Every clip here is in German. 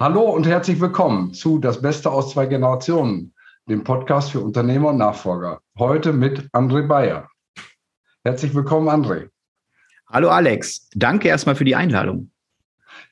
Hallo und herzlich willkommen zu Das Beste aus zwei Generationen, dem Podcast für Unternehmer und Nachfolger. Heute mit André Bayer. Herzlich willkommen, André. Hallo Alex, danke erstmal für die Einladung.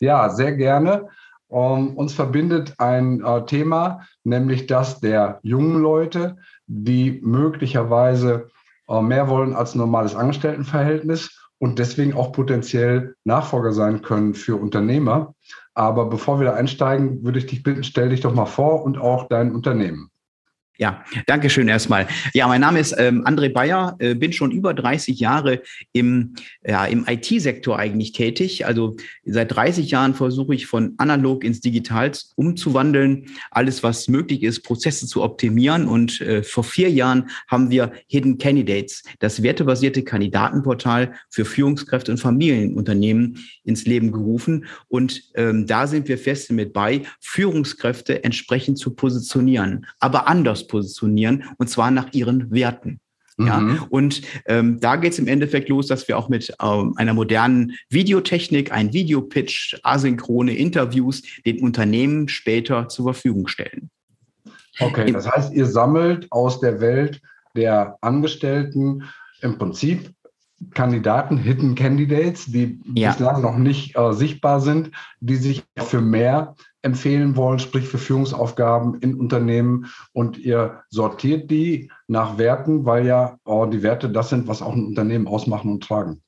Ja, sehr gerne. Um, uns verbindet ein äh, Thema, nämlich das der jungen Leute, die möglicherweise äh, mehr wollen als normales Angestelltenverhältnis und deswegen auch potenziell Nachfolger sein können für Unternehmer. Aber bevor wir da einsteigen, würde ich dich bitten, stell dich doch mal vor und auch dein Unternehmen. Ja, danke schön erstmal. Ja, mein Name ist ähm, André Bayer, äh, bin schon über 30 Jahre im, ja, im IT-Sektor eigentlich tätig. Also seit 30 Jahren versuche ich von analog ins Digital umzuwandeln, alles was möglich ist, Prozesse zu optimieren. Und äh, vor vier Jahren haben wir Hidden Candidates, das wertebasierte Kandidatenportal für Führungskräfte und Familienunternehmen ins Leben gerufen. Und ähm, da sind wir fest mit bei, Führungskräfte entsprechend zu positionieren, aber anders positionieren und zwar nach ihren Werten. Ja, mhm. und ähm, da geht es im Endeffekt los, dass wir auch mit ähm, einer modernen Videotechnik, ein Videopitch, asynchrone Interviews den Unternehmen später zur Verfügung stellen. Okay, das heißt, ihr sammelt aus der Welt der Angestellten im Prinzip Kandidaten, Hidden Candidates, die ja. bislang noch nicht äh, sichtbar sind, die sich für mehr empfehlen wollen, sprich für Führungsaufgaben in Unternehmen. Und ihr sortiert die nach Werten, weil ja oh, die Werte das sind, was auch ein Unternehmen ausmachen und tragen.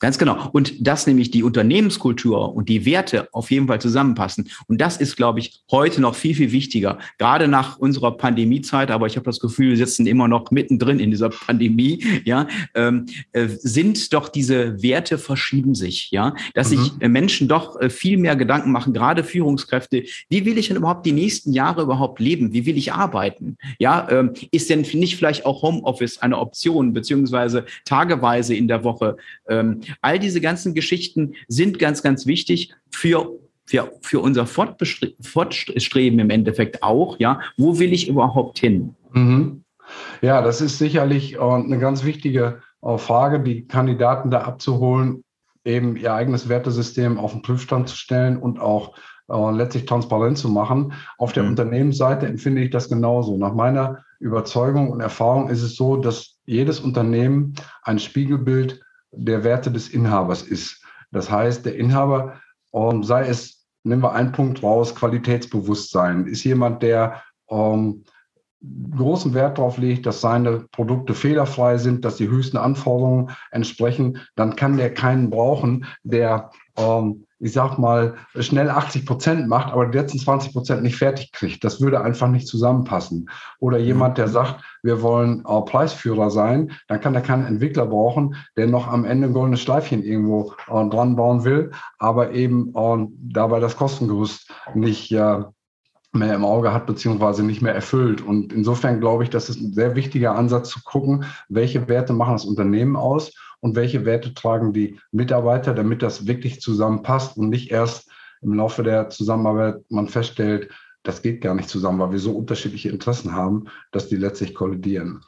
Ganz genau. Und dass nämlich die Unternehmenskultur und die Werte auf jeden Fall zusammenpassen. Und das ist, glaube ich, heute noch viel, viel wichtiger. Gerade nach unserer Pandemiezeit, aber ich habe das Gefühl, wir sitzen immer noch mittendrin in dieser Pandemie, ja, ähm, äh, sind doch diese Werte verschieben sich, ja, dass mhm. sich äh, Menschen doch äh, viel mehr Gedanken machen, gerade Führungskräfte. Wie will ich denn überhaupt die nächsten Jahre überhaupt leben? Wie will ich arbeiten? Ja, ähm, ist denn nicht vielleicht auch Homeoffice eine Option, beziehungsweise tageweise in der Woche? Ähm, All diese ganzen Geschichten sind ganz, ganz wichtig für für, für unser Fortstreben im Endeffekt auch, ja, wo will ich überhaupt hin? Mhm. Ja, das ist sicherlich äh, eine ganz wichtige äh, Frage, die Kandidaten da abzuholen, eben ihr eigenes Wertesystem auf den Prüfstand zu stellen und auch äh, letztlich transparent zu machen. Auf der mhm. Unternehmensseite empfinde ich das genauso. Nach meiner Überzeugung und Erfahrung ist es so, dass jedes Unternehmen ein Spiegelbild der Werte des Inhabers ist. Das heißt, der Inhaber, ähm, sei es, nehmen wir einen Punkt raus, Qualitätsbewusstsein, ist jemand, der ähm, großen Wert darauf legt, dass seine Produkte fehlerfrei sind, dass die höchsten Anforderungen entsprechen, dann kann der keinen brauchen, der ähm, ich sag mal, schnell 80 Prozent macht, aber die letzten 20 Prozent nicht fertig kriegt. Das würde einfach nicht zusammenpassen. Oder jemand, der sagt, wir wollen äh, Preisführer sein, dann kann er keinen Entwickler brauchen, der noch am Ende ein goldenes Schleifchen irgendwo äh, dran bauen will, aber eben äh, dabei das Kostengerüst nicht äh, mehr im Auge hat, beziehungsweise nicht mehr erfüllt. Und insofern glaube ich, das ist ein sehr wichtiger Ansatz zu gucken, welche Werte machen das Unternehmen aus und welche Werte tragen die Mitarbeiter, damit das wirklich zusammenpasst und nicht erst im Laufe der Zusammenarbeit man feststellt, das geht gar nicht zusammen, weil wir so unterschiedliche Interessen haben, dass die letztlich kollidieren.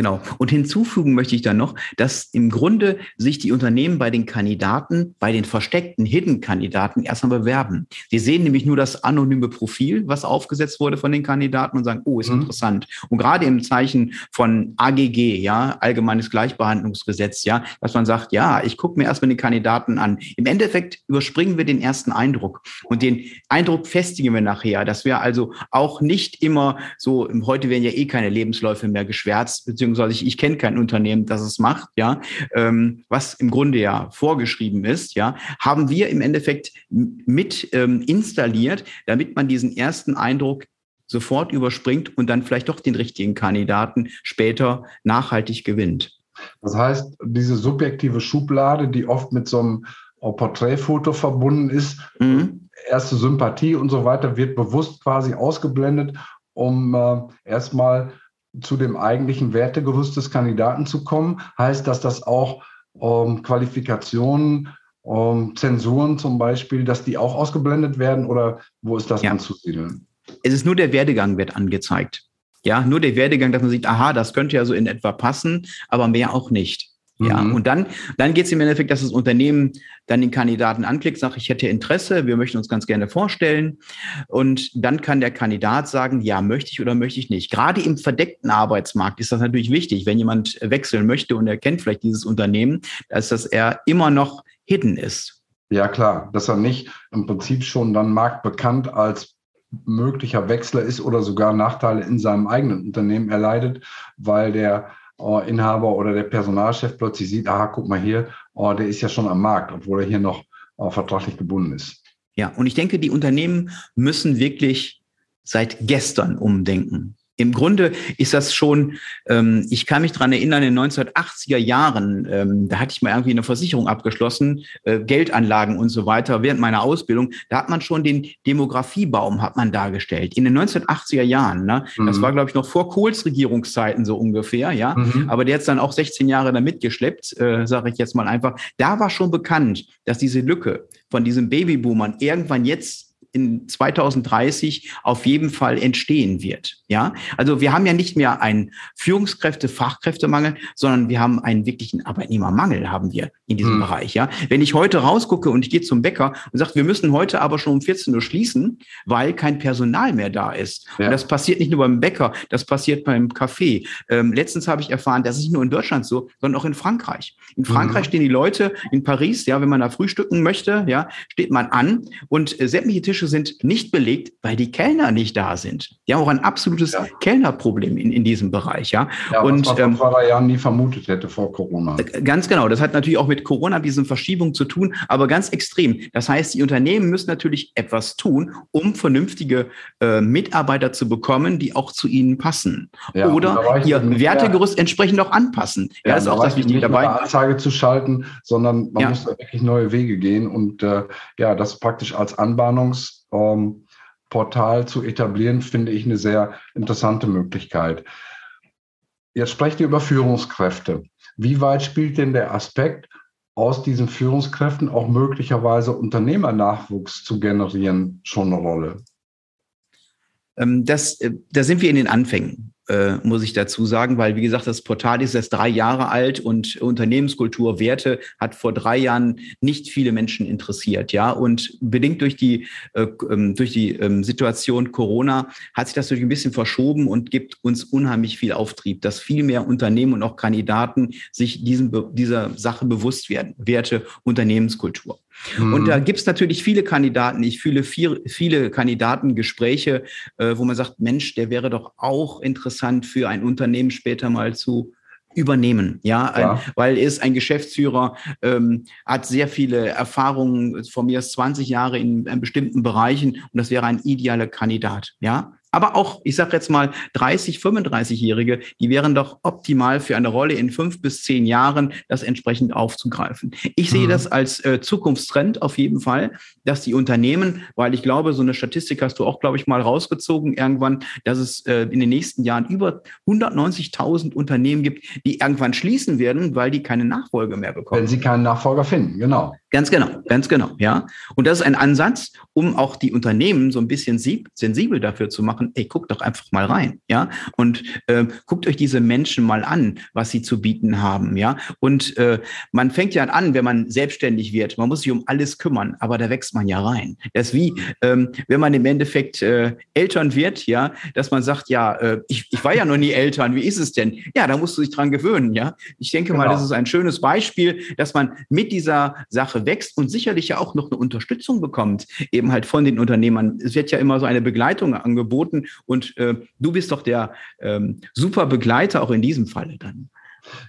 Genau. Und hinzufügen möchte ich dann noch, dass im Grunde sich die Unternehmen bei den Kandidaten, bei den versteckten Hidden-Kandidaten erstmal bewerben. Sie sehen nämlich nur das anonyme Profil, was aufgesetzt wurde von den Kandidaten und sagen, oh, ist mhm. interessant. Und gerade im Zeichen von AGG, ja, Allgemeines Gleichbehandlungsgesetz, ja, dass man sagt, ja, ich gucke mir erstmal den Kandidaten an. Im Endeffekt überspringen wir den ersten Eindruck und den Eindruck festigen wir nachher, dass wir also auch nicht immer so, heute werden ja eh keine Lebensläufe mehr geschwärzt, beziehungsweise ich, ich kenne kein Unternehmen, das es macht, ja, ähm, was im Grunde ja vorgeschrieben ist, ja, haben wir im Endeffekt mit ähm, installiert, damit man diesen ersten Eindruck sofort überspringt und dann vielleicht doch den richtigen Kandidaten später nachhaltig gewinnt. Das heißt, diese subjektive Schublade, die oft mit so einem Porträtfoto verbunden ist, mhm. erste Sympathie und so weiter, wird bewusst quasi ausgeblendet, um äh, erstmal zu dem eigentlichen Wertegerüst des Kandidaten zu kommen, heißt das, dass auch ähm, Qualifikationen, ähm, Zensuren zum Beispiel, dass die auch ausgeblendet werden oder wo ist das ja. anzusiedeln? Es ist nur der Werdegang wird angezeigt. Ja, nur der Werdegang, dass man sieht, aha, das könnte ja so in etwa passen, aber mehr auch nicht. Ja, mhm. und dann, dann geht es im Endeffekt, dass das Unternehmen dann den Kandidaten anklickt, sagt, ich hätte Interesse, wir möchten uns ganz gerne vorstellen. Und dann kann der Kandidat sagen, ja, möchte ich oder möchte ich nicht. Gerade im verdeckten Arbeitsmarkt ist das natürlich wichtig, wenn jemand wechseln möchte und er kennt vielleicht dieses Unternehmen, dass das er immer noch hidden ist. Ja, klar, dass er nicht im Prinzip schon dann marktbekannt als möglicher Wechsler ist oder sogar Nachteile in seinem eigenen Unternehmen erleidet, weil der äh, Inhaber oder der Personalchef plötzlich sieht, aha, guck mal hier, oh, der ist ja schon am Markt, obwohl er hier noch äh, vertraglich gebunden ist. Ja, und ich denke, die Unternehmen müssen wirklich seit gestern umdenken. Im Grunde ist das schon, ähm, ich kann mich dran erinnern, in den 1980er Jahren, ähm, da hatte ich mal irgendwie eine Versicherung abgeschlossen, äh, Geldanlagen und so weiter während meiner Ausbildung. Da hat man schon den Demografiebaum hat man dargestellt. In den 1980er Jahren, ne? Mhm. das war, glaube ich, noch vor Kohls Regierungszeiten so ungefähr, ja. Mhm. Aber der hat dann auch 16 Jahre da mitgeschleppt, äh, sage ich jetzt mal einfach. Da war schon bekannt, dass diese Lücke von diesen Babyboomern irgendwann jetzt in 2030 auf jeden Fall entstehen wird. Ja, also wir haben ja nicht mehr einen Führungskräfte, Fachkräftemangel, sondern wir haben einen wirklichen Arbeitnehmermangel haben wir in diesem hm. Bereich. Ja, wenn ich heute rausgucke und ich gehe zum Bäcker und sage, wir müssen heute aber schon um 14 Uhr schließen, weil kein Personal mehr da ist. Ja. Und das passiert nicht nur beim Bäcker, das passiert beim Café. Ähm, letztens habe ich erfahren, das ist nicht nur in Deutschland so, sondern auch in Frankreich. In Frankreich mhm. stehen die Leute in Paris, ja, wenn man da frühstücken möchte, ja, steht man an und äh, sämtliche Tische sind nicht belegt, weil die Kellner nicht da sind. Die haben auch ein absolutes ja. Kellnerproblem in, in diesem Bereich. Ja, ja und was man ähm, vor zwei Jahren nie vermutet hätte vor Corona. Äh, ganz genau. Das hat natürlich auch mit Corona, diesen Verschiebungen zu tun, aber ganz extrem. Das heißt, die Unternehmen müssen natürlich etwas tun, um vernünftige äh, Mitarbeiter zu bekommen, die auch zu ihnen passen. Ja, Oder ihr Wertegerüst entsprechend auch anpassen. Ja, das ist auch das Wichtige dabei. Anzeige zu schalten, sondern man muss da wirklich neue Wege gehen und äh, ja, das praktisch als Anbahnungs ähm, Portal zu etablieren, finde ich eine sehr interessante Möglichkeit. Jetzt sprecht ihr über Führungskräfte. Wie weit spielt denn der Aspekt, aus diesen Führungskräften auch möglicherweise Unternehmernachwuchs zu generieren, schon eine Rolle? Ähm, das, äh, da sind wir in den Anfängen äh, muss ich dazu sagen, weil, wie gesagt, das Portal ist erst drei Jahre alt und Unternehmenskultur, Werte hat vor drei Jahren nicht viele Menschen interessiert, ja. Und bedingt durch die, äh, ähm, durch die ähm, Situation Corona hat sich das natürlich ein bisschen verschoben und gibt uns unheimlich viel Auftrieb, dass viel mehr Unternehmen und auch Kandidaten sich diesem, dieser Sache bewusst werden. Werte, Unternehmenskultur. Mhm. Und da gibt es natürlich viele Kandidaten. Ich fühle viel, viele Kandidatengespräche, äh, wo man sagt, Mensch, der wäre doch auch interessant für ein Unternehmen später mal zu übernehmen, ja, ja. Ein, weil er ist ein Geschäftsführer, ähm, hat sehr viele Erfahrungen, von mir ist 20 Jahre in, in bestimmten Bereichen und das wäre ein idealer Kandidat, ja aber auch, ich sage jetzt mal, 30, 35-Jährige, die wären doch optimal für eine Rolle in fünf bis zehn Jahren, das entsprechend aufzugreifen. Ich sehe mhm. das als äh, Zukunftstrend auf jeden Fall, dass die Unternehmen, weil ich glaube, so eine Statistik hast du auch, glaube ich, mal rausgezogen irgendwann, dass es äh, in den nächsten Jahren über 190.000 Unternehmen gibt, die irgendwann schließen werden, weil die keine Nachfolge mehr bekommen. Wenn sie keinen Nachfolger finden, genau. Ganz genau, ganz genau, ja. Und das ist ein Ansatz, um auch die Unternehmen so ein bisschen sensibel dafür zu machen. Ey, guckt doch einfach mal rein, ja. Und äh, guckt euch diese Menschen mal an, was sie zu bieten haben, ja. Und äh, man fängt ja an, wenn man selbstständig wird. Man muss sich um alles kümmern, aber da wächst man ja rein. Das ist wie, ähm, wenn man im Endeffekt äh, Eltern wird, ja, dass man sagt, ja, äh, ich, ich war ja noch nie Eltern. Wie ist es denn? Ja, da musst du dich dran gewöhnen, ja. Ich denke genau. mal, das ist ein schönes Beispiel, dass man mit dieser Sache wächst und sicherlich ja auch noch eine Unterstützung bekommt, eben halt von den Unternehmern. Es wird ja immer so eine Begleitung angeboten und äh, du bist doch der ähm, super Begleiter auch in diesem Falle dann.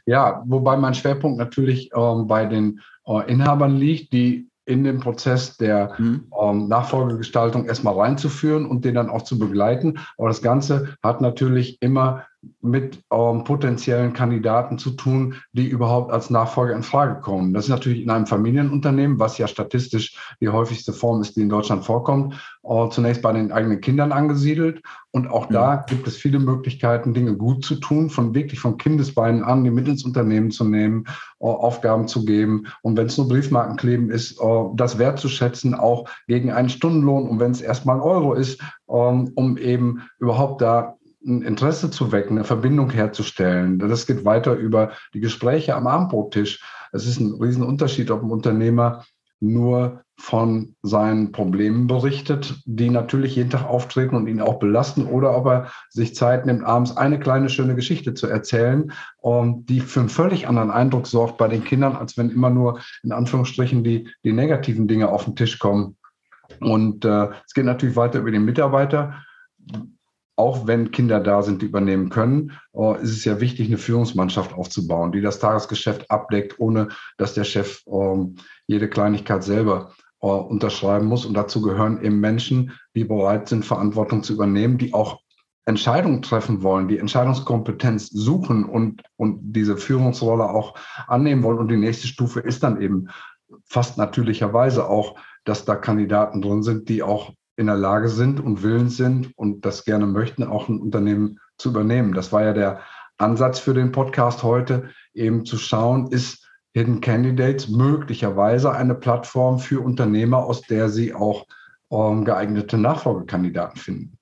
Ja, wobei mein Schwerpunkt natürlich ähm, bei den äh, Inhabern liegt, die in den Prozess der mhm. ähm, Nachfolgegestaltung erstmal reinzuführen und den dann auch zu begleiten. Aber das Ganze hat natürlich immer mit ähm, potenziellen Kandidaten zu tun, die überhaupt als Nachfolger in Frage kommen. Das ist natürlich in einem Familienunternehmen, was ja statistisch die häufigste Form ist, die in Deutschland vorkommt, äh, zunächst bei den eigenen Kindern angesiedelt. Und auch mhm. da gibt es viele Möglichkeiten, Dinge gut zu tun, von wirklich von Kindesbeinen an, die mit ins Unternehmen zu nehmen, äh, Aufgaben zu geben. Und wenn es nur Briefmarkenkleben ist, äh, das wertzuschätzen, auch gegen einen Stundenlohn. Und wenn es erstmal ein Euro ist, ähm, um eben überhaupt da ein Interesse zu wecken, eine Verbindung herzustellen. Das geht weiter über die Gespräche am Abendbrottisch. Es ist ein Riesenunterschied, ob ein Unternehmer nur von seinen Problemen berichtet, die natürlich jeden Tag auftreten und ihn auch belasten, oder ob er sich Zeit nimmt, abends eine kleine schöne Geschichte zu erzählen, die für einen völlig anderen Eindruck sorgt bei den Kindern, als wenn immer nur in Anführungsstrichen die, die negativen Dinge auf den Tisch kommen. Und äh, es geht natürlich weiter über den Mitarbeiter auch wenn Kinder da sind, die übernehmen können, äh, ist es ja wichtig, eine Führungsmannschaft aufzubauen, die das Tagesgeschäft abdeckt, ohne dass der Chef ähm, jede Kleinigkeit selber äh, unterschreiben muss. Und dazu gehören eben Menschen, die bereit sind, Verantwortung zu übernehmen, die auch Entscheidungen treffen wollen, die Entscheidungskompetenz suchen und, und diese Führungsrolle auch annehmen wollen. Und die nächste Stufe ist dann eben fast natürlicherweise auch, dass da Kandidaten drin sind, die auch in der Lage sind und willens sind und das gerne möchten, auch ein Unternehmen zu übernehmen. Das war ja der Ansatz für den Podcast heute, eben zu schauen, ist Hidden Candidates möglicherweise eine Plattform für Unternehmer, aus der sie auch ähm, geeignete Nachfolgekandidaten finden.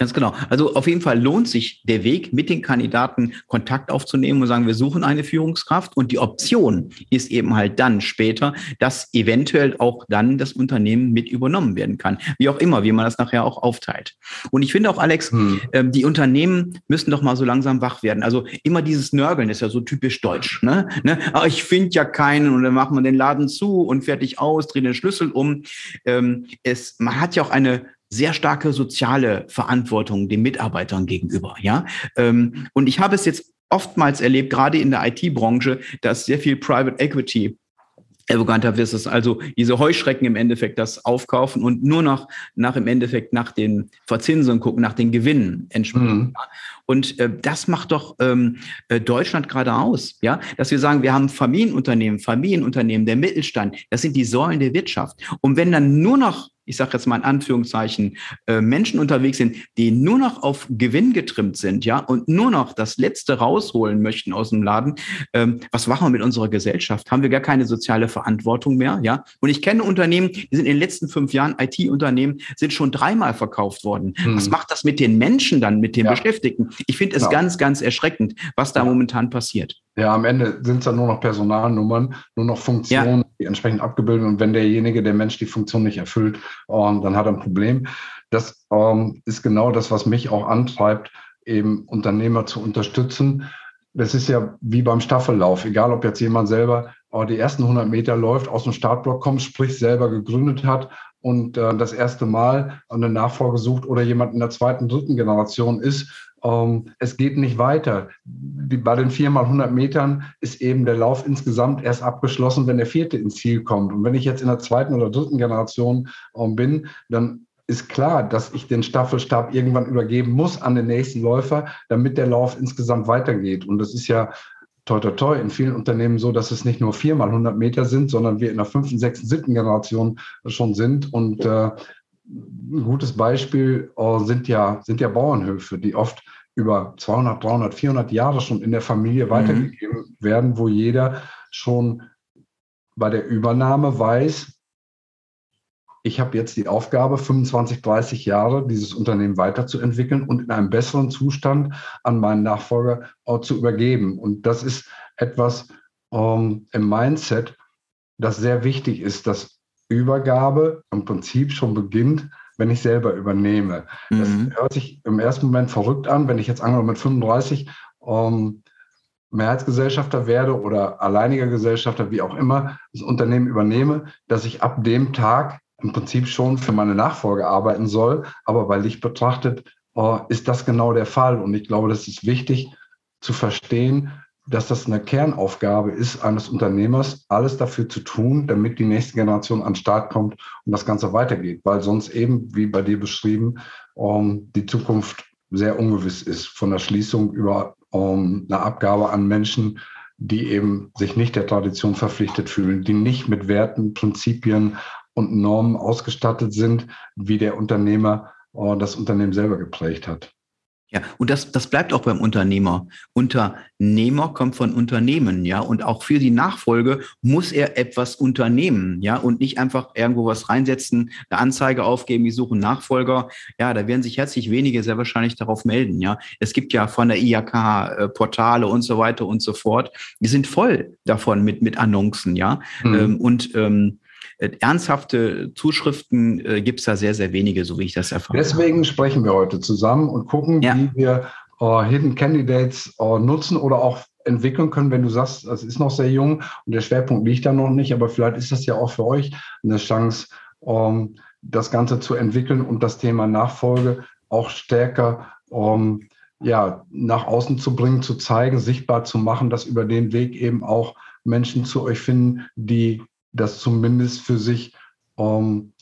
Ganz genau. Also auf jeden Fall lohnt sich der Weg, mit den Kandidaten Kontakt aufzunehmen und sagen, wir suchen eine Führungskraft. Und die Option ist eben halt dann später, dass eventuell auch dann das Unternehmen mit übernommen werden kann. Wie auch immer, wie man das nachher auch aufteilt. Und ich finde auch, Alex, hm. ähm, die Unternehmen müssen doch mal so langsam wach werden. Also immer dieses Nörgeln ist ja so typisch deutsch. Ne? ne? Aber ah, ich finde ja keinen und dann macht man den Laden zu und fertig aus, dreht den Schlüssel um. Ähm, es, man hat ja auch eine sehr starke soziale Verantwortung den Mitarbeitern gegenüber. Ja, ähm, und ich habe es jetzt oftmals erlebt, gerade in der IT-Branche, dass sehr viel Private Equity arroganter wirst es also diese Heuschrecken im Endeffekt das aufkaufen und nur noch nach im Endeffekt nach den Verzinsungen gucken, nach den Gewinnen entsprechend. Mhm. Und äh, das macht doch ähm, äh, Deutschland gerade aus, ja, dass wir sagen, wir haben Familienunternehmen, Familienunternehmen, der Mittelstand, das sind die Säulen der Wirtschaft. Und wenn dann nur noch ich sage jetzt mal in Anführungszeichen, äh, Menschen unterwegs sind, die nur noch auf Gewinn getrimmt sind, ja, und nur noch das Letzte rausholen möchten aus dem Laden, ähm, was machen wir mit unserer Gesellschaft? Haben wir gar keine soziale Verantwortung mehr, ja? Und ich kenne Unternehmen, die sind in den letzten fünf Jahren, IT-Unternehmen, sind schon dreimal verkauft worden. Hm. Was macht das mit den Menschen dann, mit den ja. Beschäftigten? Ich finde es genau. ganz, ganz erschreckend, was da ja. momentan passiert. Ja, am Ende sind es dann nur noch Personalnummern, nur noch Funktionen, ja. die entsprechend abgebildet und wenn derjenige, der Mensch die Funktion nicht erfüllt, ähm, dann hat er ein Problem. Das ähm, ist genau das, was mich auch antreibt, eben Unternehmer zu unterstützen. Das ist ja wie beim Staffellauf, egal ob jetzt jemand selber äh, die ersten 100 Meter läuft, aus dem Startblock kommt, sprich selber gegründet hat und äh, das erste Mal eine Nachfolge sucht oder jemand in der zweiten, dritten Generation ist ähm, es geht nicht weiter. bei den viermal 100 Metern ist eben der Lauf insgesamt erst abgeschlossen, wenn der vierte ins Ziel kommt. Und wenn ich jetzt in der zweiten oder dritten Generation ähm, bin, dann ist klar, dass ich den Staffelstab irgendwann übergeben muss an den nächsten Läufer, damit der Lauf insgesamt weitergeht. Und das ist ja toi, toi, toi in vielen Unternehmen so, dass es nicht nur viermal 100 Meter sind, sondern wir in der fünften, sechsten, siebten Generation schon sind. Und äh, ein gutes Beispiel äh, sind, ja, sind ja Bauernhöfe, die oft über 200, 300, 400 Jahre schon in der Familie mhm. weitergegeben werden, wo jeder schon bei der Übernahme weiß, ich habe jetzt die Aufgabe, 25, 30 Jahre dieses Unternehmen weiterzuentwickeln und in einem besseren Zustand an meinen Nachfolger auch zu übergeben. Und das ist etwas ähm, im Mindset, das sehr wichtig ist, dass Übergabe im Prinzip schon beginnt, wenn ich selber übernehme. Das mhm. hört sich im ersten Moment verrückt an, wenn ich jetzt angenommen mit 35 ähm, Mehrheitsgesellschafter werde oder alleiniger Gesellschafter, wie auch immer, das Unternehmen übernehme, dass ich ab dem Tag im Prinzip schon für meine Nachfolge arbeiten soll. Aber bei Licht betrachtet äh, ist das genau der Fall. Und ich glaube, das ist wichtig zu verstehen, dass das eine Kernaufgabe ist eines Unternehmers, alles dafür zu tun, damit die nächste Generation an den Start kommt und das Ganze weitergeht, weil sonst eben, wie bei dir beschrieben, ähm, die Zukunft sehr ungewiss ist, von der Schließung über ähm, eine Abgabe an Menschen, die eben sich nicht der Tradition verpflichtet fühlen, die nicht mit Werten, Prinzipien und Normen ausgestattet sind, wie der Unternehmer äh, das Unternehmen selber geprägt hat. Ja, und das, das bleibt auch beim Unternehmer. Unternehmer kommt von Unternehmen, ja, und auch für die Nachfolge muss er etwas unternehmen, ja, und nicht einfach irgendwo was reinsetzen, eine Anzeige aufgeben, wir suchen Nachfolger. Ja, da werden sich herzlich wenige sehr wahrscheinlich darauf melden, ja. Es gibt ja von der IAK äh, Portale und so weiter und so fort. Die sind voll davon mit, mit Annoncen, ja. Mhm. Ähm, und ähm, äh, ernsthafte Zuschriften äh, gibt es da sehr, sehr wenige, so wie ich das erfahre. Deswegen sprechen wir heute zusammen und gucken, ja. wie wir äh, Hidden Candidates äh, nutzen oder auch entwickeln können, wenn du sagst, das ist noch sehr jung und der Schwerpunkt liegt da noch nicht, aber vielleicht ist das ja auch für euch eine Chance, ähm, das Ganze zu entwickeln und das Thema Nachfolge auch stärker ähm, ja, nach außen zu bringen, zu zeigen, sichtbar zu machen, dass über den Weg eben auch Menschen zu euch finden, die das zumindest für sich ähm,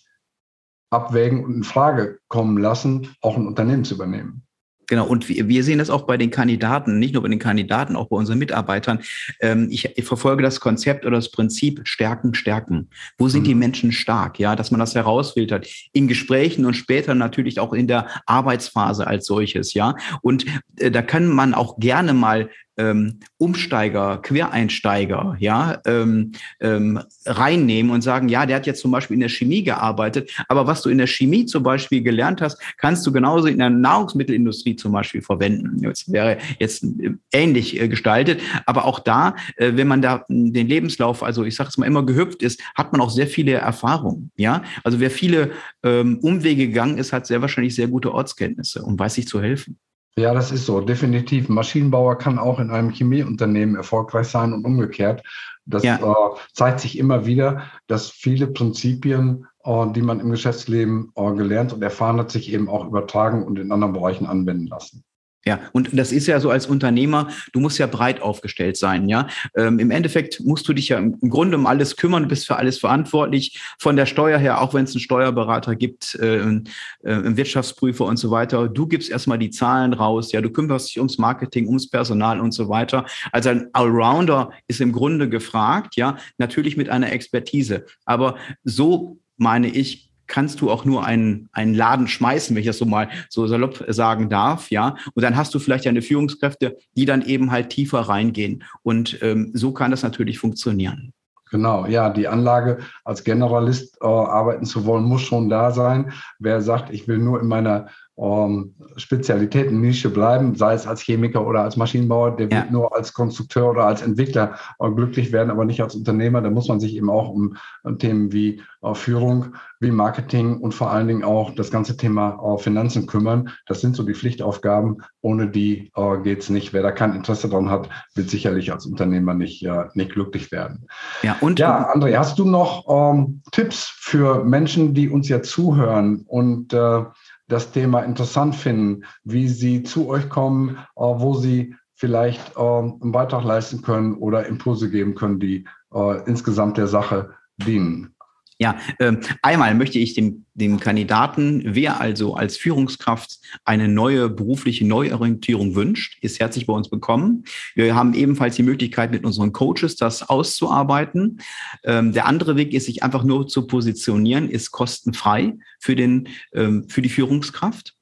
abwägen und in Frage kommen lassen, auch ein Unternehmen zu übernehmen. Genau, und wir sehen das auch bei den Kandidaten, nicht nur bei den Kandidaten, auch bei unseren Mitarbeitern. Ähm, ich, verfolge das Konzept oder das Prinzip Stärken, Stärken. Wo sind die mhm. Menschen stark? Ja, dass man das herausfiltert in Gesprächen und später natürlich auch in der Arbeitsphase als solches. Ja, und äh, da kann man auch gerne mal ähm, Umsteiger, Quereinsteiger, ja, ähm, ähm, reinnehmen und sagen, ja, der hat jetzt zum Beispiel in der Chemie gearbeitet, aber was du in der Chemie zum Beispiel gelernt hast, kannst du genauso in der Nahrungsmittelindustrie zum Beispiel verwenden. Das wäre jetzt ähnlich äh, gestaltet, aber auch da, äh, wenn man da den Lebenslauf, also ich sage es mal immer gehüpft ist, hat man auch sehr viele Erfahrungen, ja. Also wer viele ähm, Umwege gegangen ist, hat sehr wahrscheinlich sehr gute Ortskenntnisse und weiß sich zu helfen. Ja, das ist so, definitiv. Ein Maschinenbauer kann auch in einem Chemieunternehmen erfolgreich sein und umgekehrt. Das ja. äh, zeigt sich immer wieder, dass viele Prinzipien, äh, die man im Geschäftsleben äh, gelernt und erfahren hat, sich eben auch übertragen und in anderen Bereichen anwenden lassen. Ja, und das ist ja so als Unternehmer, du musst ja breit aufgestellt sein, ja. Ähm, Im Endeffekt musst du dich ja im Grunde um alles kümmern, bist für alles verantwortlich, von der Steuer her, auch wenn es einen Steuerberater gibt, äh, äh, Wirtschaftsprüfer und so weiter. Du gibst erstmal die Zahlen raus, ja, du kümmerst dich ums Marketing, ums Personal und so weiter. Also ein Allrounder ist im Grunde gefragt, ja, natürlich mit einer Expertise. Aber so meine ich, kannst du auch nur einen, einen Laden schmeißen, wenn ich das so mal so salopp sagen darf, ja. Und dann hast du vielleicht eine Führungskräfte, die dann eben halt tiefer reingehen. Und ähm, so kann das natürlich funktionieren. Genau, ja, die Anlage als Generalist äh, arbeiten zu wollen, muss schon da sein. Wer sagt, ich will nur in meiner ähm, Spezialitäten-Nische bleiben, sei es als Chemiker oder als Maschinenbauer, der ja. wird nur als Konstrukteur oder als Entwickler äh, glücklich werden, aber nicht als Unternehmer. Da muss man sich eben auch um äh, Themen wie äh, Führung, wie Marketing und vor allen Dingen auch das ganze Thema äh, Finanzen kümmern. Das sind so die Pflichtaufgaben. Ohne die äh, geht es nicht. Wer da kein Interesse daran hat, wird sicherlich als Unternehmer nicht, äh, nicht glücklich werden. Ja, und ja, André, hast du noch ähm, Tipps für Menschen, die uns ja zuhören und äh, das Thema interessant finden, wie sie zu euch kommen, äh, wo sie vielleicht äh, einen Beitrag leisten können oder Impulse geben können, die äh, insgesamt der Sache dienen. Ja, ähm, einmal möchte ich dem, dem Kandidaten, wer also als Führungskraft eine neue berufliche Neuorientierung wünscht, ist herzlich bei uns bekommen. Wir haben ebenfalls die Möglichkeit, mit unseren Coaches das auszuarbeiten. Ähm, der andere Weg ist, sich einfach nur zu positionieren, ist kostenfrei für, den, ähm, für die Führungskraft.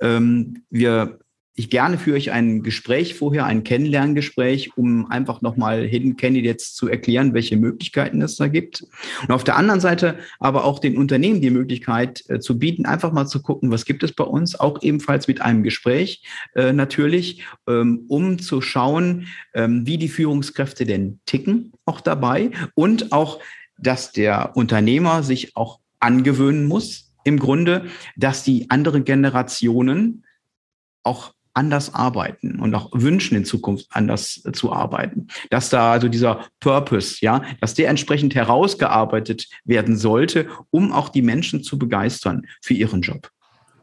Ähm, wir ich gerne führe ich ein Gespräch vorher, ein Kennenlerngespräch, um einfach nochmal Hidden Candidates zu erklären, welche Möglichkeiten es da gibt. Und auf der anderen Seite aber auch den Unternehmen die Möglichkeit äh, zu bieten, einfach mal zu gucken, was gibt es bei uns, auch ebenfalls mit einem Gespräch äh, natürlich, ähm, um zu schauen, ähm, wie die Führungskräfte denn ticken, auch dabei und auch, dass der Unternehmer sich auch angewöhnen muss, im Grunde, dass die anderen Generationen auch anders arbeiten und auch wünschen in Zukunft anders zu arbeiten. Dass da also dieser Purpose, ja, dass der entsprechend herausgearbeitet werden sollte, um auch die Menschen zu begeistern für ihren Job.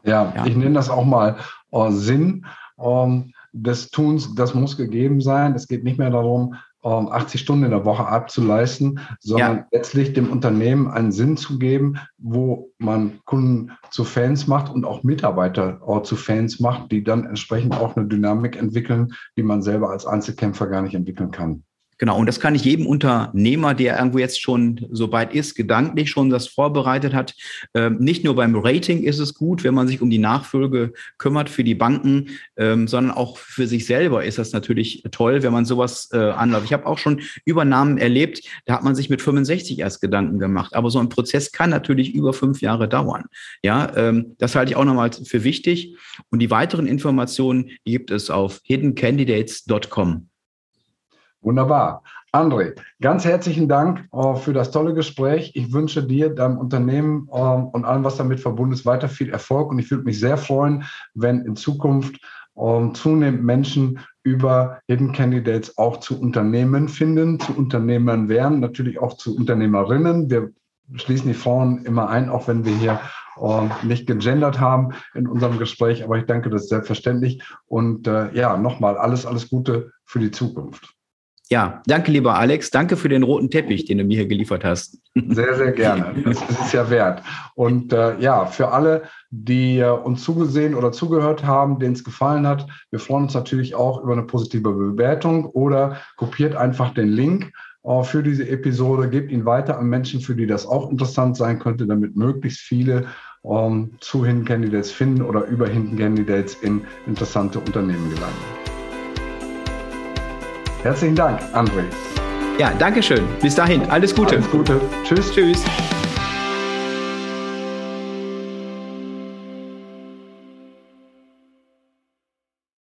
Ja, ja. ich nenne das auch mal uh, Sinn. Um, des Tuns, das muss gegeben sein. Es geht nicht mehr darum, 80 Stunden in der Woche abzuleisten, sondern ja. letztlich dem Unternehmen einen Sinn zu geben, wo man Kunden zu Fans macht und auch Mitarbeiter zu Fans macht, die dann entsprechend auch eine Dynamik entwickeln, die man selber als Einzelkämpfer gar nicht entwickeln kann. Genau, und das kann ich jedem Unternehmer, der irgendwo jetzt schon so weit ist, gedanklich schon das vorbereitet hat. Ähm, nicht nur beim Rating ist es gut, wenn man sich um die Nachfolge kümmert für die Banken, ähm, sondern auch für sich selber ist das natürlich toll, wenn man sowas äh, anläuft. Ich habe auch schon Übernahmen erlebt, da hat man sich mit 65 erst Gedanken gemacht. Aber so ein Prozess kann natürlich über fünf Jahre dauern. Ja, ähm, das halte ich auch nochmal für wichtig. Und die weiteren Informationen gibt es auf hiddencandidates.com. Wunderbar. André, ganz herzlichen Dank äh, für das tolle Gespräch. Ich wünsche dir, deinem Unternehmen äh, und allem, was damit verbunden ist, weiter viel Erfolg. Und ich würde mich sehr freuen, wenn in Zukunft äh, zunehmend Menschen über Hidden Candidates auch zu Unternehmen finden, zu Unternehmern werden, natürlich auch zu Unternehmerinnen. Wir schließen die Frauen immer ein, auch wenn wir hier äh, nicht gegendert haben in unserem Gespräch. Aber ich danke, das ist selbstverständlich. Und äh, ja, nochmal alles, alles Gute für die Zukunft. Ja, danke, lieber Alex. Danke für den roten Teppich, den du mir hier geliefert hast. Sehr, sehr gerne. Das ist es ja wert. Und äh, ja, für alle, die äh, uns zugesehen oder zugehört haben, denen es gefallen hat, wir freuen uns natürlich auch über eine positive Bewertung oder kopiert einfach den Link äh, für diese Episode, gebt ihn weiter an Menschen, für die das auch interessant sein könnte, damit möglichst viele ähm, zu Hidden Candidates finden oder über Hidden Candidates in interessante Unternehmen gelangen. Herzlichen Dank, André. Ja, danke schön. Bis dahin, alles Gute. Alles Gute. Tschüss. Tschüss.